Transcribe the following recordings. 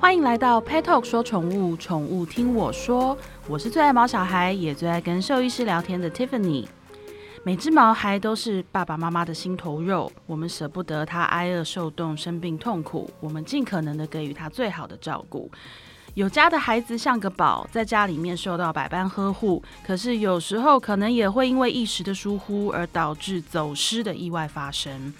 欢迎来到 Pet Talk 说宠物，宠物听我说。我是最爱毛小孩，也最爱跟兽医师聊天的 Tiffany。每只毛孩都是爸爸妈妈的心头肉，我们舍不得它挨饿受冻、生病痛苦，我们尽可能的给予它最好的照顾。有家的孩子像个宝，在家里面受到百般呵护，可是有时候可能也会因为一时的疏忽而导致走失的意外发生。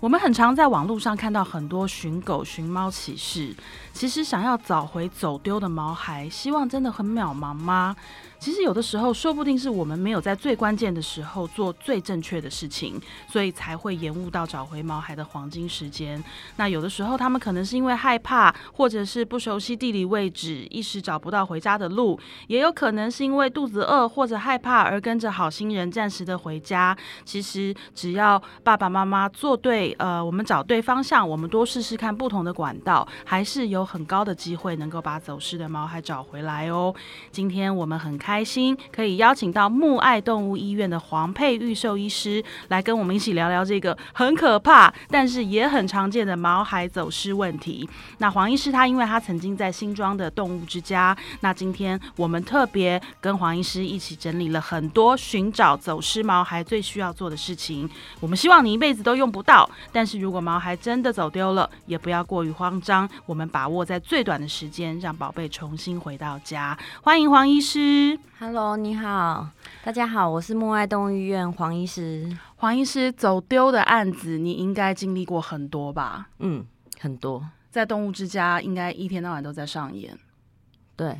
我们很常在网络上看到很多寻狗寻猫启事，其实想要找回走丢的毛孩，希望真的很渺茫吗？其实有的时候，说不定是我们没有在最关键的时候做最正确的事情，所以才会延误到找回毛孩的黄金时间。那有的时候，他们可能是因为害怕，或者是不熟悉地理位置，一时找不到回家的路；也有可能是因为肚子饿或者害怕而跟着好心人暂时的回家。其实只要爸爸妈妈做对，呃，我们找对方向，我们多试试看不同的管道，还是有很高的机会能够把走失的毛孩找回来哦。今天我们很开。开心可以邀请到木爱动物医院的黄佩玉兽医师来跟我们一起聊聊这个很可怕，但是也很常见的毛孩走失问题。那黄医师他因为他曾经在新庄的动物之家，那今天我们特别跟黄医师一起整理了很多寻找走失毛孩最需要做的事情。我们希望你一辈子都用不到，但是如果毛孩真的走丢了，也不要过于慌张，我们把握在最短的时间让宝贝重新回到家。欢迎黄医师。Hello，你好，大家好，我是默爱动物医院黄医师。黄医师走丢的案子，你应该经历过很多吧？嗯，很多，在动物之家应该一天到晚都在上演。对，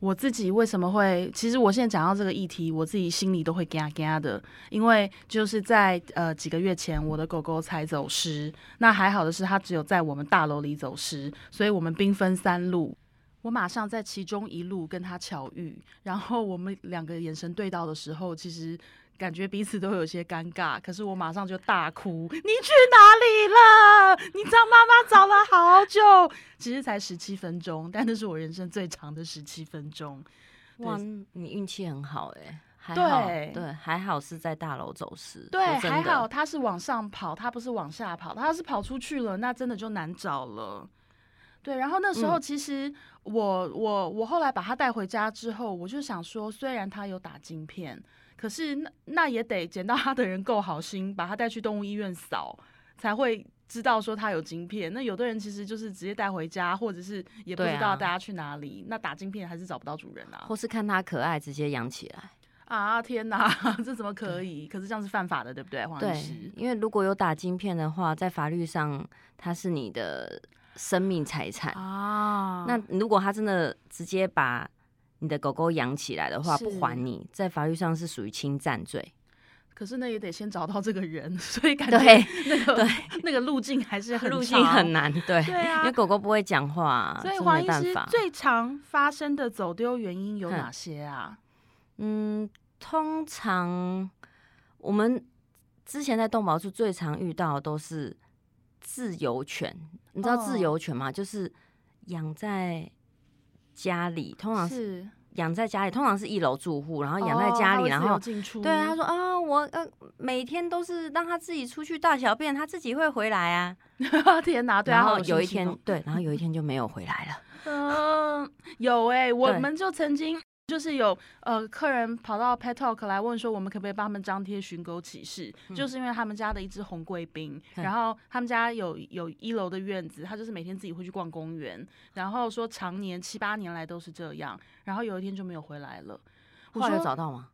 我自己为什么会？其实我现在讲到这个议题，我自己心里都会嘎嘎的，因为就是在呃几个月前，我的狗狗才走失。那还好的是，它只有在我们大楼里走失，所以我们兵分三路。我马上在其中一路跟他巧遇，然后我们两个眼神对到的时候，其实感觉彼此都有些尴尬。可是我马上就大哭：“你去哪里了？你找妈妈找了好久。”其实才十七分钟，但那是我人生最长的十七分钟。哇，你运气很好哎！对对，还好是在大楼走失。对，还好他是往上跑，他不是往下跑。他要是跑出去了，那真的就难找了。对，然后那时候其实我我我后来把它带回家之后，我就想说，虽然它有打晶片，可是那那也得捡到它的人够好心，把它带去动物医院扫，才会知道说它有晶片。那有的人其实就是直接带回家，或者是也不知道大家去哪里，那打晶片还是找不到主人啊。或是看它可爱，直接养起来啊！天哪，这怎么可以？可是这样是犯法的，对不对？黄对，因为如果有打晶片的话，在法律上它是你的。生命财产啊，那如果他真的直接把你的狗狗养起来的话，不还你，在法律上是属于侵占罪。可是那也得先找到这个人，所以感觉那个对那个路径还是很路径很难。对对啊，因为狗狗不会讲话，所以黄医师最常发生的走丢原因有哪些啊？嗯，通常我们之前在动保处最常遇到的都是自由犬。你知道自由犬吗？就是养在家里，通常是养在家里，通常是一楼住户，然后养在家里，然后对他说啊，我呃每天都是让他自己出去大小便，他自己会回来啊。天哪！对然后有一天，对，然后有一天就没有回来了。嗯，有哎，我们就曾经。就是有呃客人跑到 Pet Talk 来问说，我们可不可以帮他们张贴寻狗启事？就是因为他们家的一只红贵宾，然后他们家有有一楼的院子，他就是每天自己会去逛公园，然后说常年七八年来都是这样，然后有一天就没有回来了。后来有找到吗？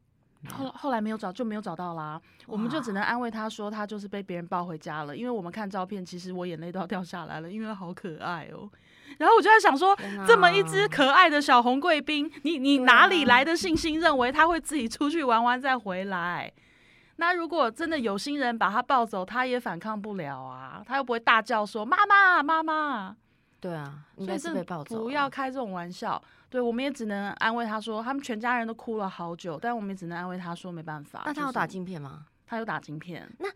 后后来没有找就没有找到啦，我们就只能安慰他说他就是被别人抱回家了，因为我们看照片，其实我眼泪都要掉下来了，因为好可爱哦。然后我就在想说，这么一只可爱的小红贵宾，你你哪里来的信心，认为他会自己出去玩玩再回来？那如果真的有心人把他抱走，他也反抗不了啊，他又不会大叫说妈妈妈妈。对啊，应该是被抱走。不要开这种玩笑。对，我们也只能安慰他说，他们全家人都哭了好久，但我们也只能安慰他说没办法。那他有打晶片吗？他有打晶片。那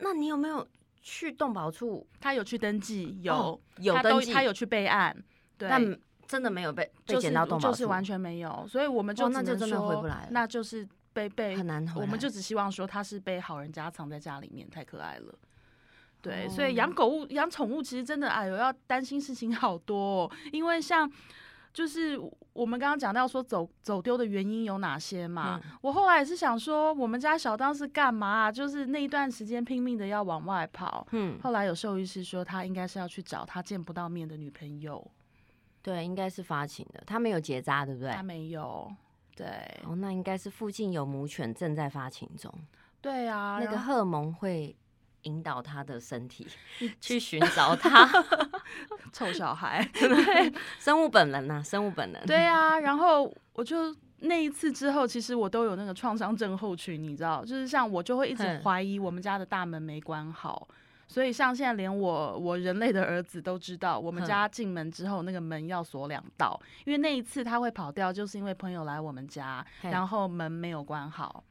那你有没有？去动保处，他有去登记，有有登记，他有去备案，但真的没有被被捡到动保就是完全没有，所以我们就那就真的回不来了，那就是被被很难回我们就只希望说他是被好人家藏在家里面，太可爱了。对，哦所以养狗物、养宠物其实真的，哎呦，要担心事情好多、哦。因为像就是我们刚刚讲到说走走丢的原因有哪些嘛，嗯我后来也是想说，我们家小当是干嘛、啊？就是那一段时间拼命的要往外跑。嗯，后来有兽医师说，他应该是要去找他见不到面的女朋友，对，应该是发情的，他没有结扎，对不对？他没有。对哦，那应该是附近有母犬正在发情中，对啊，那个荷尔蒙会引导他的身体去寻找他，臭小孩，对生物本能呐、生物本能。对啊，然后我就那一次之后，其实我都有那个创伤症候群，你知道，就是像我就会一直怀疑我们家的大门没关好。所以，像现在连我我人类的儿子都知道，我们家进门之后那个门要锁两道，因为那一次他会跑掉，就是因为朋友来我们家，然后门没有关好，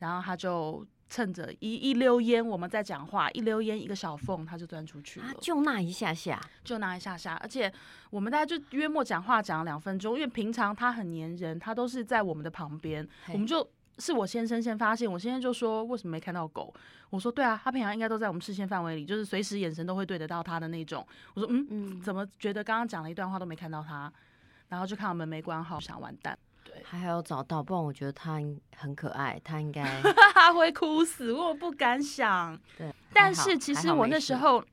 然后他就趁着一一溜烟，我们在讲话，一溜烟一个小缝，他就钻出去了啊，。就那一下下，就那一下下，而且我们大家就约莫讲话讲了两分钟，因为平常他很粘人，他都是在我们的旁边，我们就是我先生先发现，我先生就说为什么没看到狗？我说对啊，他平常应该都在我们视线范围里，就是随时眼神都会对得到他的那种。我说嗯，嗯，怎么觉得刚刚讲了一段话都没看到他？然后就看到门没关好，想完蛋，还好找到，不然我觉得他应很可爱，他应该 他会哭死，我不敢想。对。但是其实我那时候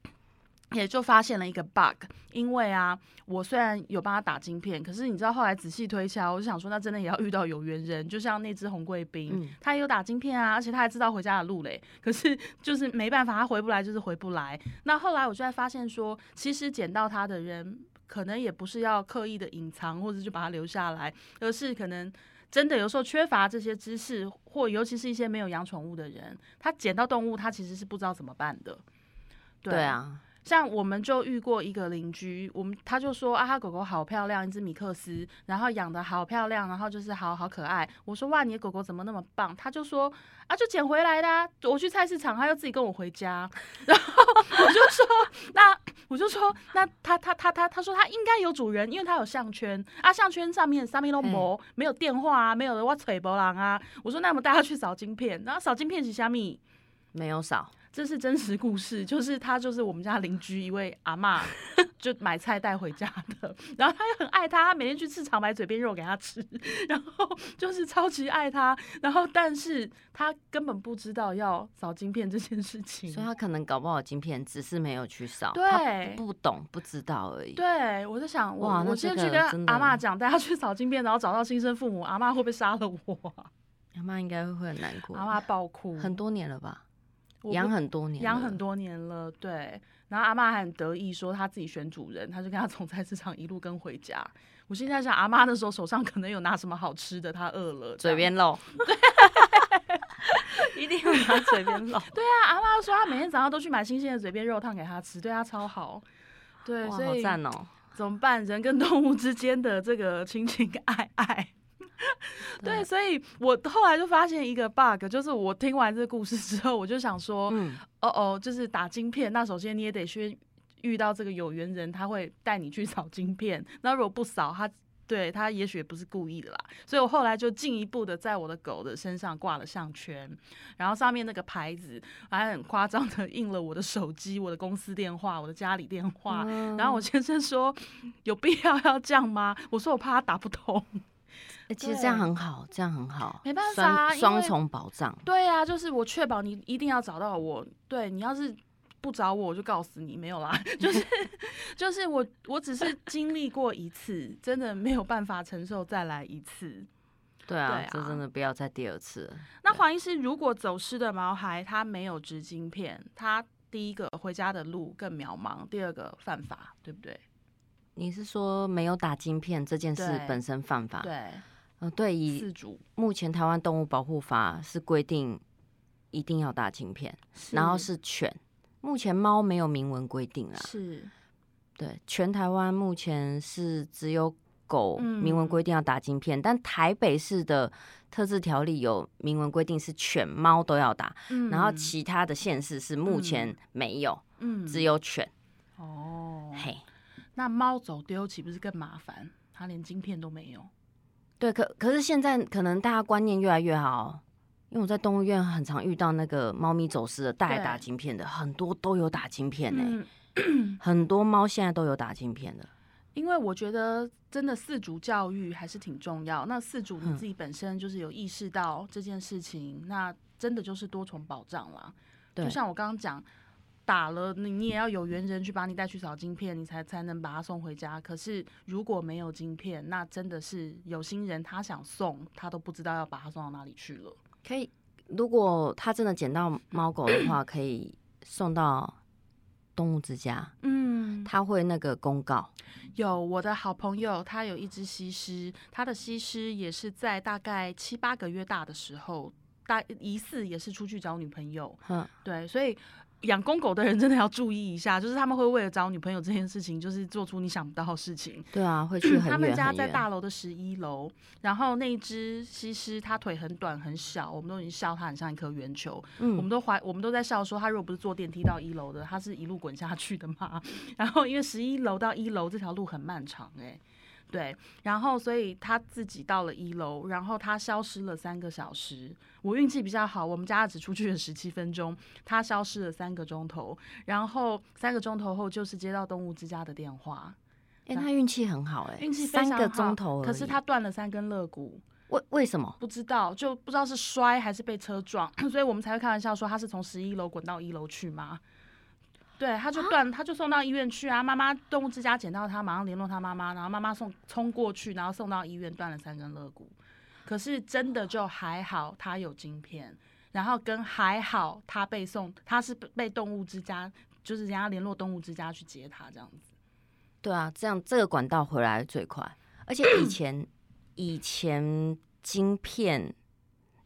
也就发现了一个 bug，因为啊，我虽然有帮他打晶片，可是你知道后来仔细推敲，我就想说，那真的也要遇到有缘人，就像那只红贵宾，嗯他也有打晶片啊，而且他还知道回家的路嘞。可是就是没办法，他回不来就是回不来。那后来我就在发现说，其实捡到他的人，可能也不是要刻意的隐藏或者就把它留下来，而是可能。真的有时候缺乏这些知识，或尤其是一些没有养宠物的人，他捡到动物，他其实是不知道怎么办的。对，啊，像我们就遇过一个邻居，我们他就说啊，他狗狗好漂亮，一只米克斯，然后养的好漂亮，然后就是好好可爱。我说哇，你的狗狗怎么那么棒？他就说啊，就捡回来的、啊。我去菜市场，他又自己跟我回家，然后我就说那我就说那他他他他他说他应该有主人，因为他有项圈啊，项圈上面上面都没没有电话啊，没有的我吹波浪啊。我说那我们带他去扫晶片，然后扫晶片是虾米？没有少，这是真实故事，就是他就是我们家邻居一位阿妈，就买菜带回家的，然后他又很爱他，他每天去市场买嘴边肉给他吃，然后就是超级爱他，然后但是他根本不知道要扫晶片这件事情所以，他可能搞不好晶片，只是没有去扫，对他不不懂不知道而已。对我就想，哇我今天这去跟阿妈讲，带他去扫晶片，然后找到亲生父母，阿妈会不会杀了我啊？阿妈应该会很难过，阿妈爆哭，很多年了吧，养很多年了，养很多年了，对。然后阿妈还很得意说她自己选主人，她就跟他从菜市场一路跟回家。我现在想，阿妈那时候手上可能有拿什么好吃的，她饿了，嘴边肉，一定要拿嘴边肉。对啊，阿妈说她每天早上都去买新鲜的嘴边肉烫给他吃，对她超好。对，哇，所以好赞哦！怎么办？人跟动物之间的这个情情爱爱。对，所以我后来就发现一个 bug，就是我听完这个故事之后，我就想说，嗯，哦哦，就是打晶片，那首先你也得先遇到这个有缘人，他会带你去扫晶片。那如果不扫，他对他也许也不是故意的啦。所以我后来就进一步的在我的狗的身上挂了项圈，然后上面那个牌子还很夸张的印了我的手机、我的公司电话、我的家里电话。嗯然后我先生说：“有必要要这样吗？”我说：“我怕他打不通。欸其实这样很好，这样很好，没办法啊双双重保障”。对啊，就是我确保你一定要找到我。对你要是不找我，我就告诉你。没有啦，就是就是我我只是经历过一次，真的没有办法承受再来一次。对啊，这真的不要再第二次。那黄医师，如果走失的毛孩他没有植晶片，他第一个回家的路更渺茫，第二个犯法，对不对？你是说没有打晶片这件事本身犯法？对，呃，对，以，目前台湾动物保护法是规定一定要打晶片，然后是犬。目前猫没有明文规定啦，是对，全台湾目前是只有狗嗯明文规定要打晶片，但台北市的特制条例有明文规定是犬猫都要打，嗯然后其他的县市是目前没有，嗯只有犬。哦，嘿，那猫走丢岂不是更麻烦？它连晶片都没有。对，可可是现在可能大家观念越来越好，因为我在动物园很常遇到那个猫咪走失的带打晶片的，很多都有打晶片呢、嗯，很多猫现在都有打晶片的。因为我觉得真的四主教育还是挺重要。那四主你嗯自己本身就是有意识到这件事情，那真的就是多重保障啦。对就像我刚刚讲，打了你你也要有缘人去把你带去扫晶片，你才才能把它送回家。可是如果没有晶片，那真的是有心人他想送，他都不知道要把它送到哪里去了。可以，如果他真的捡到猫狗的话，可以送到动物之家，嗯，他会那个公告。有我的好朋友，他有一只西施，他的西施也是在大概七八个月大的时候，大疑似也是出去找女朋友。嗯，对，所以养公狗的人真的要注意一下，就是他们会为了找女朋友这件事情，就是做出你想不到的事情。对啊，会去很他们家在。大楼的十一楼，然后那一只西施，它腿很短很小，我们都已经笑它很像一颗圆球。嗯我们嗯，都怀，我们都在笑说，它如果不是坐电梯到一楼的，它是一路滚下去的嘛。然后因为十一楼到一楼这条路很漫长、欸，对，然后所以他自己到了一楼，然后他消失了三个小时。我运气比较好，我们家只出去了十七分钟，他消失了三个钟头，然后三个钟头后就是接到动物之家的电话，哎、他运气很好哎、运气非三个钟头，可是他断了三根肋骨。为为什么？不知道，就不知道是摔还是被车撞，所以我们才会开玩笑说他是从十一楼滚到一楼去吗？对，他就断，他就送到医院去啊。妈妈动物之家捡到他，马上联络他妈妈，然后妈妈送冲过去，然后送到医院，断了三根肋骨。可是真的就还好，他有晶片，然后跟还好他被送，他是被被动物之家，就是人家联络动物之家去接他这样子。对啊，这样这个管道回来最快，而且以前 以前晶片，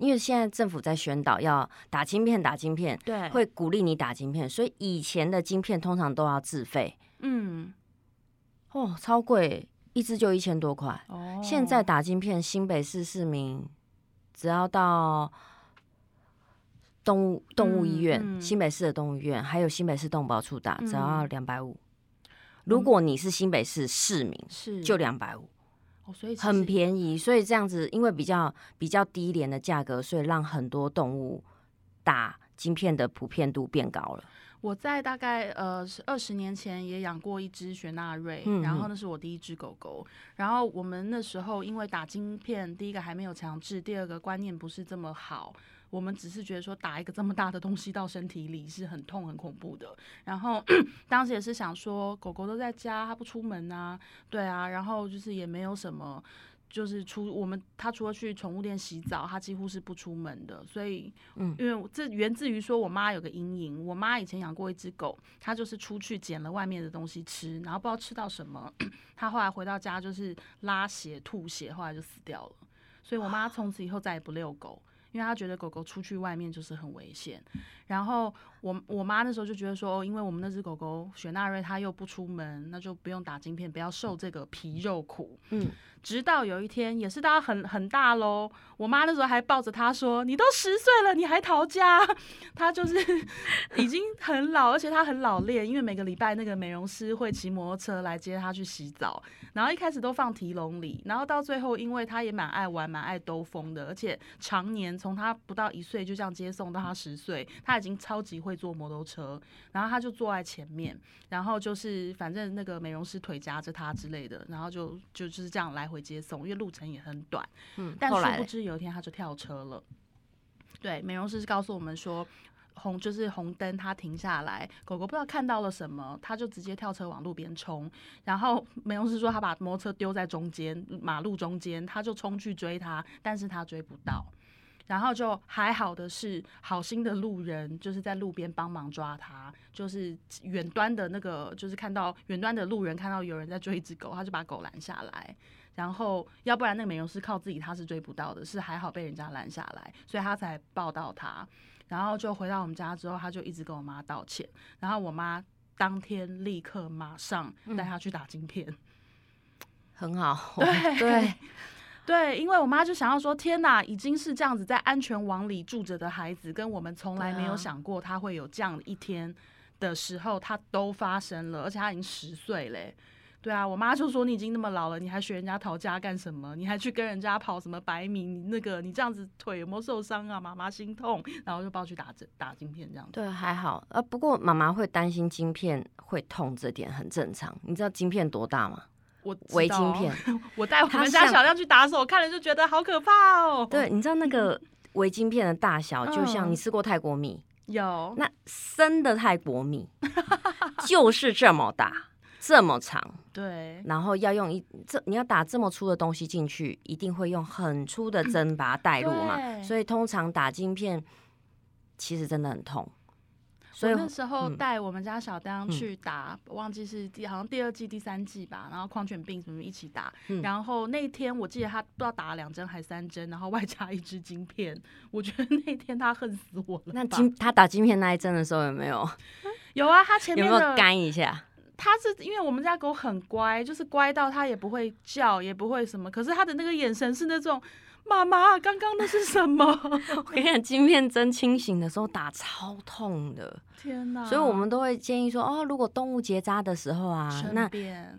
因为现在政府在宣导要打晶片，打晶片，对会鼓励你打晶片，所以以前的晶片通常都要自费，嗯，哦，超贵，一支就一千多块。哦。现在打晶片，新北市市民只要到动物动物医院、嗯嗯。新北市的动物医院，还有新北市动保处打，只要嗯。两百五。如果你是新北市市民，是。就两百五，哦，所以很便宜。所以这样子，因为比较比较低廉的价格，所以让很多动物打晶片的普遍度变高了。我在大概呃二十年前也养过一只雪纳瑞，然后那是我第一只狗狗。然后我们那时候因为打晶片，第一个还没有强制，第二个观念不是这么好。我们只是觉得说打一个这么大的东西到身体里是很痛很恐怖的。然后 当时也是想说，狗狗都在家，它不出门啊，对啊，然后就是也没有什么。就是出我们，它除了去宠物店洗澡，它几乎是不出门的。所以，嗯因为这源自于说我妈有个阴影。我妈以前养过一只狗，它就是出去捡了外面的东西吃，然后不知道吃到什么，它后来回到家就是拉血、吐血，后来就死掉了。所以我妈从此以后再也不遛狗，因为他觉得狗狗出去外面就是很危险。然后我我妈那时候就觉得说，哦，因为我们那只狗狗雪纳瑞它又不出门，那就不用打晶片，不要受这个皮肉苦。嗯，直到有一天，也是大家很很大喽。我妈那时候还抱着它说：“你都十岁了，你还逃家？” 它就是 已经很老，而且它很老练，因为每个礼拜那个美容师会骑摩托车来接它去洗澡。然后一开始都放提笼里，然后到最后，因为她也蛮爱玩、蛮爱兜风的，而且常年从她不到一岁就这样接送到她十岁，她已经超级会坐摩托车。然后他就坐在前面，然后就是反正那个美容师腿夹着他之类的，然后就就就是这样来回接送，因为路程也很短。嗯，但殊不知有一天他就跳车了。对，美容师是告诉我们说，红就是红灯，他停下来，狗狗不知道看到了什么，他就直接跳车往路边冲。然后美容师说他把摩托车丢在中间马路中间，他就冲去追他，但是他追不到。然后就还好的是，好心的路人就是在路边帮忙抓他，就是远端的那个，就是看到远端的路人看到有人在追一只狗，他就把狗拦下来。然后要不然那个美容师靠自己他是追不到的，是还好被人家拦下来，所以他才抱到他。然后就回到我们家之后，他就一直跟我妈道歉，然后我妈当天立刻马上带他去打晶片。很好，对对，对，因为我妈就想要说，天哪，已经是这样子在安全网里住着的孩子，跟我们从来没有想过他会有这样的一天的时候，他都发生了，而且他已经十岁嘞。对啊，我妈就说你已经那么老了，你还学人家逃家干什么？你还去跟人家跑什么百米？你那个你这样子腿有没有受伤啊？妈妈心痛，然后就抱去打针打晶片这样子。对，还好。呃，不过妈妈会担心晶片会痛，这点很正常。你知道晶片多大吗？我微晶片，我带我们家小亮去打手，看了就觉得好可怕哦。对，你知道那个围巾片的大小，就像你吃过泰国米？有。那生的泰国米 就是这么大，这么长。对。然后要用一这，你要打这么粗的东西进去，一定会用很粗的针把它带入嘛。所以通常打晶片，其实真的很痛。所以那时候带我们家小当去打，忘记是第好像第二季、第三季吧，然后狂犬病什么一起打。然后那天我记得他不知道打了两针还是三针，然后外加一支晶片。我觉得那天他恨死我了。那晶他打晶片那一针的时候有没有？有啊，他前面有没有干一下？他是因为我们家狗很乖，就是乖到他也不会叫，也不会什么。可是他的那个眼神是那种。妈妈，刚刚那是什么？我跟你讲，晶片针清醒的时候打超痛的，天哪！所以我们都会建议说，哦，如果动物结扎的时候啊，那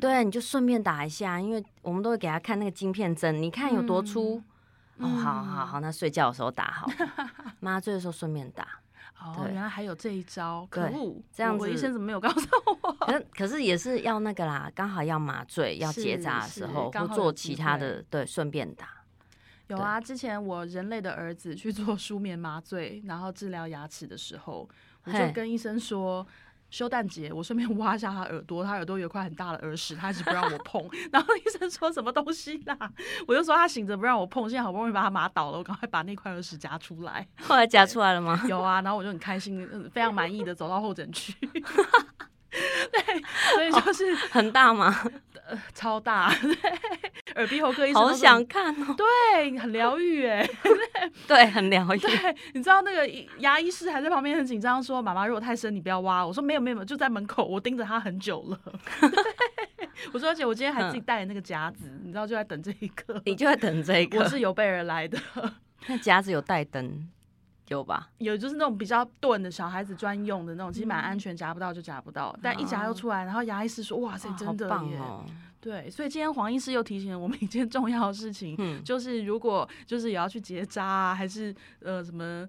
对，你就顺便打一下，因为我们都会给他看那个晶片针，你看有多粗。哦，好好好，那睡觉的时候打好，麻醉的时候顺便打。哦，原来还有这一招，可恶！这样子，医生怎么没有告诉我？可可是也是要那个啦，刚好要麻醉、要结扎的时候，或做其他的，对，顺便打。有啊，之前我人类的儿子去做 舒眠麻醉，然后治疗牙齿的时候，我就跟医生说，休蛋节我顺便挖一下他耳朵，他耳朵有块很大的耳屎，他一直不让我碰。然后医生说什么东西啦？我就说他醒着不让我碰，现在好不容易把他麻倒了，我赶快把那块耳屎夹出来。后来夹出来了吗？有啊，然后我就很开心，非常满意的走到候诊区。对，所以就是很大吗？呃超大，对，耳鼻喉科医生好想看哦，对，很疗愈哎，对，很疗愈。对，你知道那个牙医师还在旁边很紧张，说：“妈妈，如果太深，你不要挖。”我说：“没有，没有，就在门口，我盯着他很久了。”我说：“而且我今天还自己带了那个夹子，你知道，就在等这一刻。”你就在等这一刻。我是有备而来的。那夹子有带灯。有吧？有就是那种比较钝的小孩子专用的那种，其实蛮安全，夹不到就夹不到。但一夹又出来，然后牙医师说：“哇塞，真的耶！”对，所以今天黄医师又提醒了我们一件重要的事情，就是如果就是也要去结扎啊，还是呃什么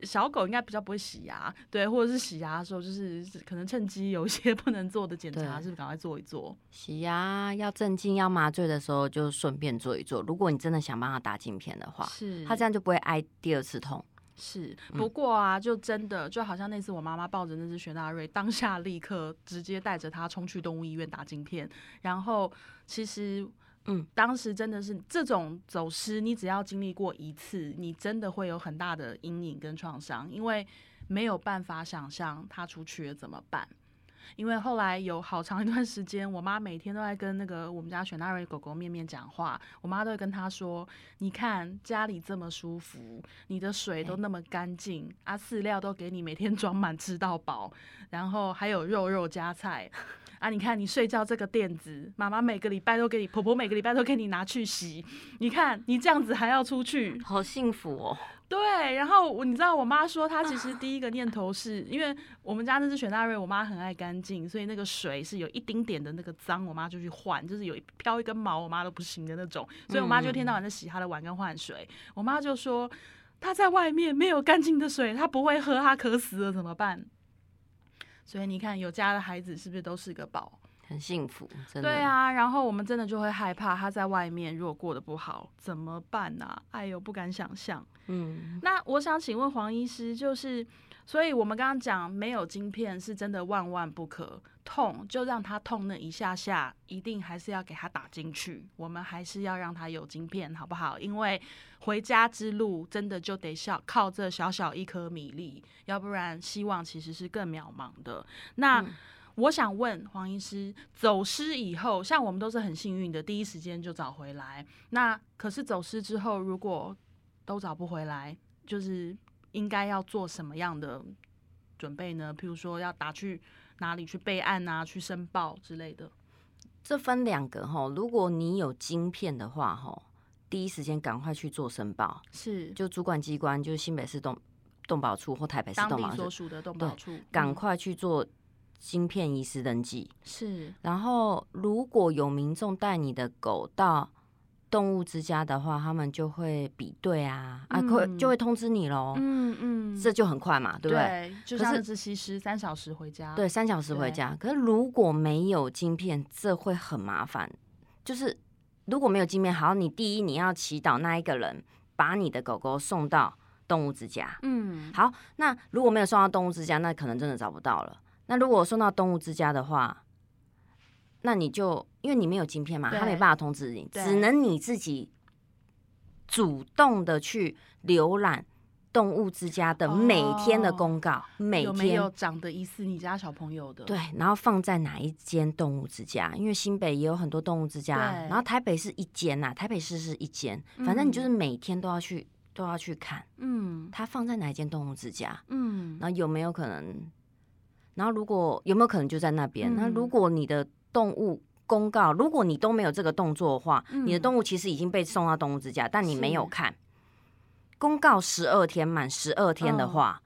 小狗应该比较不会洗牙，对，或者是洗牙的时候，就是可能趁机有一些 不能做的检查，是不是赶快做一做？洗牙要镇静、要麻醉的时候，就顺便做一做。如果你真的想帮他打镜片的话，是，他这样就不会挨第二次痛。是，不过啊，就真的就好像那次我妈妈抱着那只雪纳瑞，当下立刻直接带着它冲去动物医院打晶片。然后其实，嗯，当时真的是这种走失，你只要经历过一次，你真的会有很大的阴影跟创伤，因为没有办法想象它出去了怎么办。因为后来有好长一段时间，我妈每天都在跟那个我们家雪纳瑞狗狗面面讲话。我妈都会跟他说：“你看家里这么舒服，你的水都那么干净，啊，饲料都给你每天装满吃到饱，然后还有肉肉加菜啊，你看你睡觉这个垫子，妈妈每个礼拜都给你，婆婆每个礼拜都给你拿去洗。你看你这样子还要出去，好幸福哦。”对，然后我你知道，我妈说她其实第一个念头是因为我们家那只雪纳瑞，我妈很爱干净，所以那个水是有一丁点的那个脏，我妈就去换，就是有飘一根毛，我妈都不行的那种，所以我妈就一天到晚在洗她的碗跟换水。我妈就说她在外面没有干净的水，她不会喝，她渴死了怎么办？所以你看，有家的孩子是不是都是个宝？很幸福，真的。对啊，然后我们真的就会害怕他在外面如果过得不好怎么办呢？哎呦，不敢想象。嗯，那我想请问黄医师，就是，所以我们刚刚讲没有晶片是真的万万不可，痛就让他痛那一下下，一定还是要给他打进去。我们还是要让他有晶片，好不好？因为回家之路真的就得小靠这小小一颗米粒，要不然希望其实是更渺茫的。那。我想问黄医师，走失以后，像我们都是很幸运的，第一时间就找回来。那可是走失之后，如果都找不回来，就是应该要做什么样的准备呢？譬如说，要打去哪里去备案啊，去申报之类的。这分两个哈，如果你有晶片的话哈，第一时间赶快去做申报。是，就主管机关，就是新北市动动保处或台北市动保所属的动保处，赶快去做。晶片遗失登记。是，然后如果有民众带你的狗到动物之家的话，他们就会比对啊，啊，会嗯就会通知你喽。嗯嗯，这就很快嘛，对不对？对，就可是西施三小时回家，对，三小时回家。可是如果没有晶片，这会很麻烦。就是如果没有晶片，好，你第一你要祈祷那一个人把你的狗狗送到动物之家。嗯，好，那如果没有送到动物之家，那可能真的找不到了。那如果送到动物之家的话，那你就因为你没有晶片嘛，对他没办法通知你，只能你自己主动的去浏览动物之家的每天的哦公告，每天有没有长得疑似你家小朋友的？对，然后放在哪一间动物之家？因为新北也有很多动物之家，然后台北是一间呐、台北市是一间，反正你就是每天都要去都要去看嗯它放在哪一间动物之家，嗯，然后有没有可能，然后如果有没有可能就在那边？那嗯如果你的动物公告，如果你都没有这个动作的话，你的嗯动物其实已经被送到动物之家，但你没有看公告十二天满十二天的嗯话，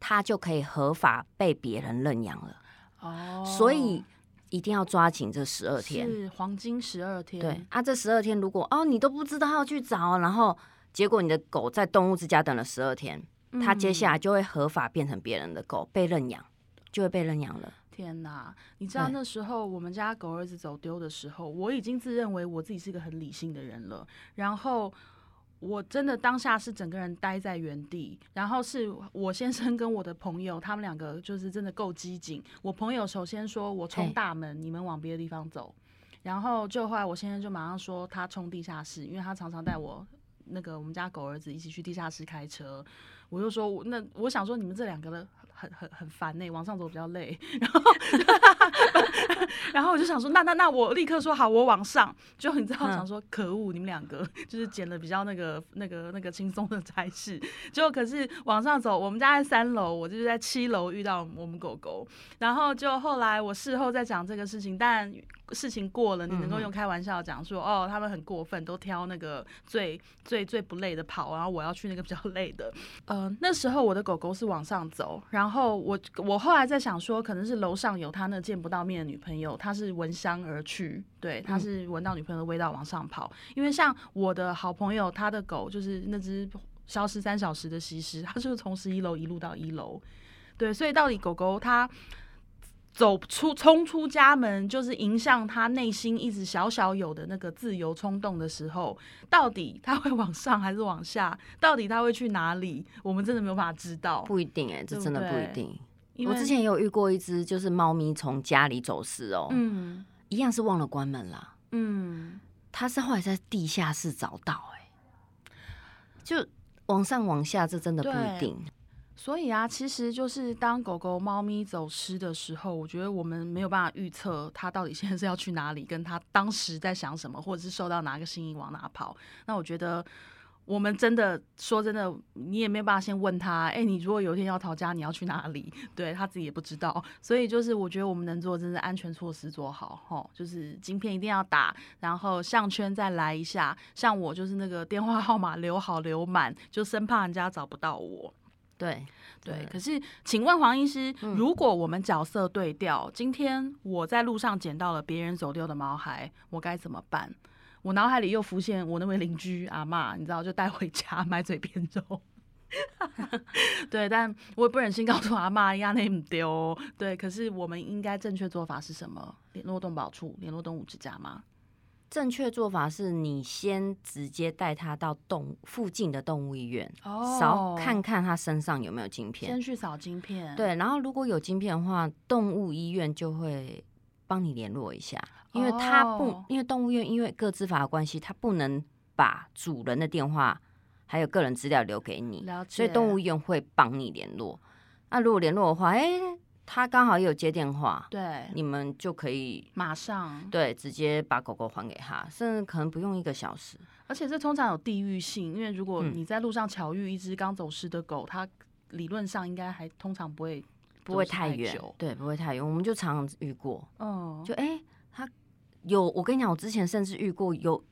它就可以合法被别人认养了。哦，所以一定要抓紧这十二天。是黄金十二天，对啊，这十二天如果哦你都不知道要去找，然后结果你的狗在动物之家等了十二天，它接下来。来就会合法变成别人的狗，被认养，就会被认养了。天哪！你知道那时候我们家狗儿子走丢的时候，我已经自认为我自己是个很理性的人了。然后我真的当下是整个人待在原地，然后是我先生跟我的朋友，他们两个就是真的够机警。我朋友首先说我冲大门，你们往别的地方走。然后就后来我先生就马上说他冲地下室，因为他常常带我那个我们家狗儿子一起去地下室开车。我就说我那我想说你们这两个人很很很烦呢、往上走比较累。然后 然后我就想说那那那我立刻说好，我往上。就你知道嗯想说可恶，你们两个就是捡了比较那个那个那个轻松的差事。就可是往上走，我们家在三楼，我就是在七楼遇到我们狗狗。然后就后来我事后再讲这个事情，但事情过了，你能够用开玩笑讲说，哦，他们很过分，都挑那个最最最不累的跑，然后我要去那个比较累的。呃，那时候我的狗狗是往上走，然后我我后来在想说，可能是楼上有他那见不到面的女朋友，他是闻香而去，对，他是闻到女朋友的味道往上跑。因为像我的好朋友，他的狗就是那只消失三小时的西施，它就是从十一楼一路到一楼，对，所以到底狗狗它。走出冲出家门，就是迎向他内心一直小小有的那个自由冲动的时候，到底他会往上还是往下？到底他会去哪里？我们真的没有办法知道。不一定哎、这真的不一定。我之前也有遇过一只，就是猫咪从家里走失哦，嗯一样是忘了关门啦。嗯，它是后来在地下室找到哎、就往上往下，这真的不一定。所以啊，其实就是当狗狗、猫咪走失的时候，我觉得我们没有办法预测它到底现在是要去哪里，跟它当时在想什么，或者是受到哪个心意往哪跑。那我觉得。我们真的说真的，你也没有办法先问他，哎、你如果有一天要逃家，你要去哪里？对他自己也不知道，所以就是我觉得我们能做，真是安全措施做好，吼，就是晶片一定要打，然后项圈再来一下，像我就是那个电话号码留好留满，就生怕人家找不到我。对对，可是请问黄医师，嗯如果我们角色对调，今天我在路上捡到了别人走丢的毛孩，我该怎么办？我脑海里又浮现我那位邻居阿嬷，你知道，就带回家 买嘴边肉。对，但我也不忍心告诉阿妈呀，那唔丢。对，可是我们应该正确做法是什么？联络动保处，联络动物之家吗？正确做法是你先直接带它到动附近的动物医院，哦扫看看它身上有没有晶片先。去扫晶片。，对，然后如果有晶片的话，动物医院就会帮你联络一下，因为它不，哦因为动物医院因为各自法的关系，它不能把主人的电话还有个人资料留给你，所以动物医院会帮你联络。那如果联络的话，哎、他刚好也有接电话，对，你们就可以马上。对直接把狗狗还给他，甚至可能不用一个小时。而且这通常有地域性，因为如果嗯你在路上巧遇一只刚走失的狗，它理论上应该还通常不会不会太远久，对，不会太远。我们就常常遇过，嗯，就哎、他有我跟你讲，我之前甚至遇过有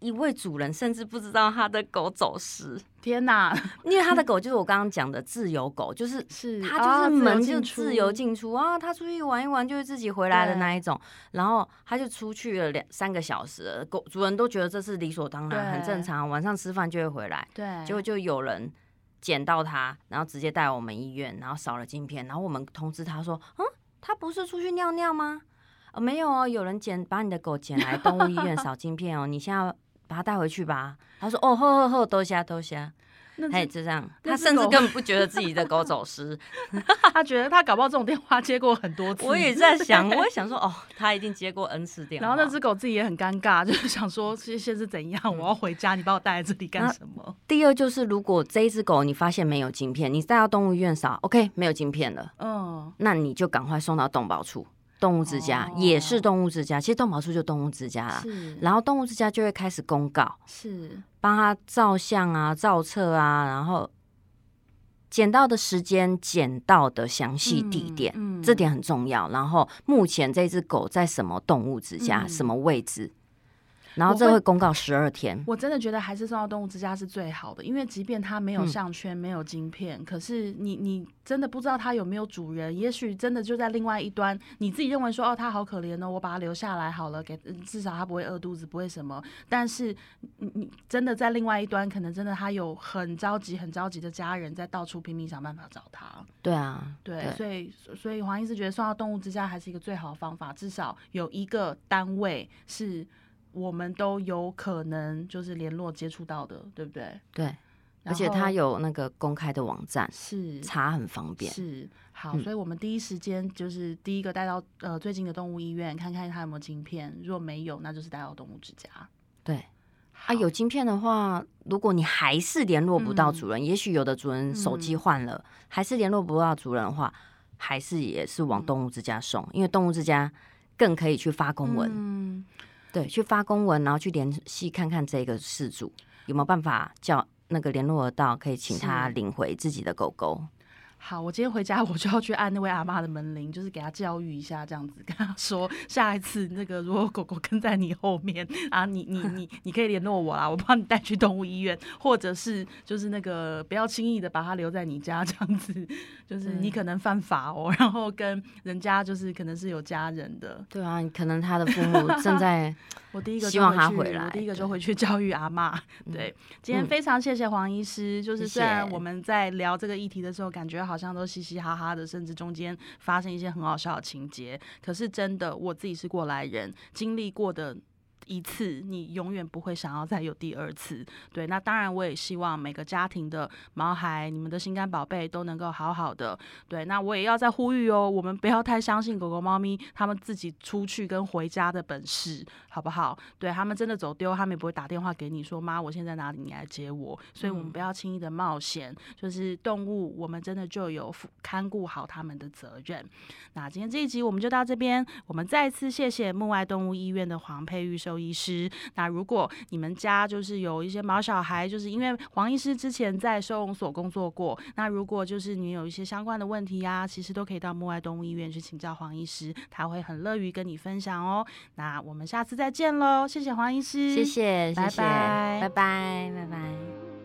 一位主人甚至不知道他的狗走失，天哪！因为他的狗就是我刚刚讲的自由狗，就是 是它啊就是门就自由进出啊，它出去玩一玩就会自己回来的那一种。然后它就出去了两三个小时了，狗主人都觉得这是理所当然，很正常，晚上吃饭就会回来。对，结果就有人捡到它，然后直接带我们医院，然后扫了镜片，然后我们通知他说，嗯，他不是出去尿尿吗？哦，没有哦，有人捡把你的狗捡来动物医院 扫镜片哦，你现在把它带回去吧。他说，哦，吼吼吼，多谢多谢。那哎，只就这样，他甚至根本不觉得自己的狗走失。他觉得他搞不好这种电话接过很多次，我也在想，我也想说，哦，他一定接过 N 次电话。然后那只狗自己也很尴尬，就是想说现现在是怎样？我要回家，你把我带来这里干什么？第二就是，如果这一只狗你发现没有晶片，你带到动物医院扫，OK，没有晶片了，嗯，那你就赶快送到动保处、动物之家，哦也是动物之家。其实动保处就动物之家啦。是然后动物之家就会开始公告，是帮他照相啊、照册啊，然后捡到的时间、捡到的详细地点，嗯嗯这点很重要。然后目前这只狗在什么动物之家、嗯什么位置，然后这会公告十二天。我真的觉得还是送到动物之家是最好的，因为即便它没有嗯项圈、没有晶片，可是你你真的不知道它有没有主人，也许真的就在另外一端，你自己认为说哦，它好可怜哦，我把它留下来好了，给至少它不会饿肚子，不会什么。但是你你真的在另外一端，可能真的它有很着急、很着急的家人在到处拼命想办法找它。对啊，对，所以所以黄医师觉得送到动物之家还是一个最好的方法，至少有一个单位是我们都有可能就是联络接触到的，对不对？对，而且它有那个公开的网站，是查很方便。是好，嗯所以我们第一时间就是第一个带到呃最近的动物医院看看它有没有晶片，如果没有，那就是带到动物之家。对啊，有晶片的话，如果你还是联络不到嗯主人，也许有的主人手机换了，还是联络不到主人的话，还是也是往动物之家送，因为动物之家更可以去发公文，嗯，对，去发公文，然后去联系看看这个事主有没有办法叫那个联络得到，可以请他领回自己的狗狗。好，我今天回家我就要去按那位阿妈的门铃，就是给她教育一下，这样子跟她说，下一次那个如果狗狗跟在你后面啊，你你你你可以联络我啦，我帮你带去动物医院，或者是就是那个不要轻易的把它留在你家，这样子就是你可能犯法哦，然后跟人家就是可能是有家人的，对啊，可能他的父母正在 我第一个就希望他回来我第一个就回去教育阿妈。对，今天嗯非常谢谢黄医师，就是虽然我们在聊这个议题的时候，感觉好像都嘻嘻哈哈的，甚至中间发生一些很好笑的情节，可是真的我自己是过来人，经历过的。一次，你永远不会想要再有第二次。对，那当然，我也希望每个家庭的毛孩、你们的心肝宝贝都能够好好的。对，那我也要再呼吁哦，我们不要太相信狗狗、猫咪他们自己出去跟回家的本事，好不好？对他们真的走丢，他们也不会打电话给你说妈，我现在哪里，你来接我。所以我们不要轻易的冒险，就是动物，我们真的就有负看顾好他们的责任。那今天这一集我们就到这边，我们再次谢谢木外动物医院的黄佩玉兽医师。那如果你们家就是有一些毛小孩，就是因为黄医师之前在收容所工作过，那如果就是你有一些相关的问题呀、其实都可以到木外动物医院去请教黄医师，他会很乐于跟你分享哦。那我们下次再见喽，谢谢黄医师，谢谢，谢谢，拜拜拜拜，拜拜。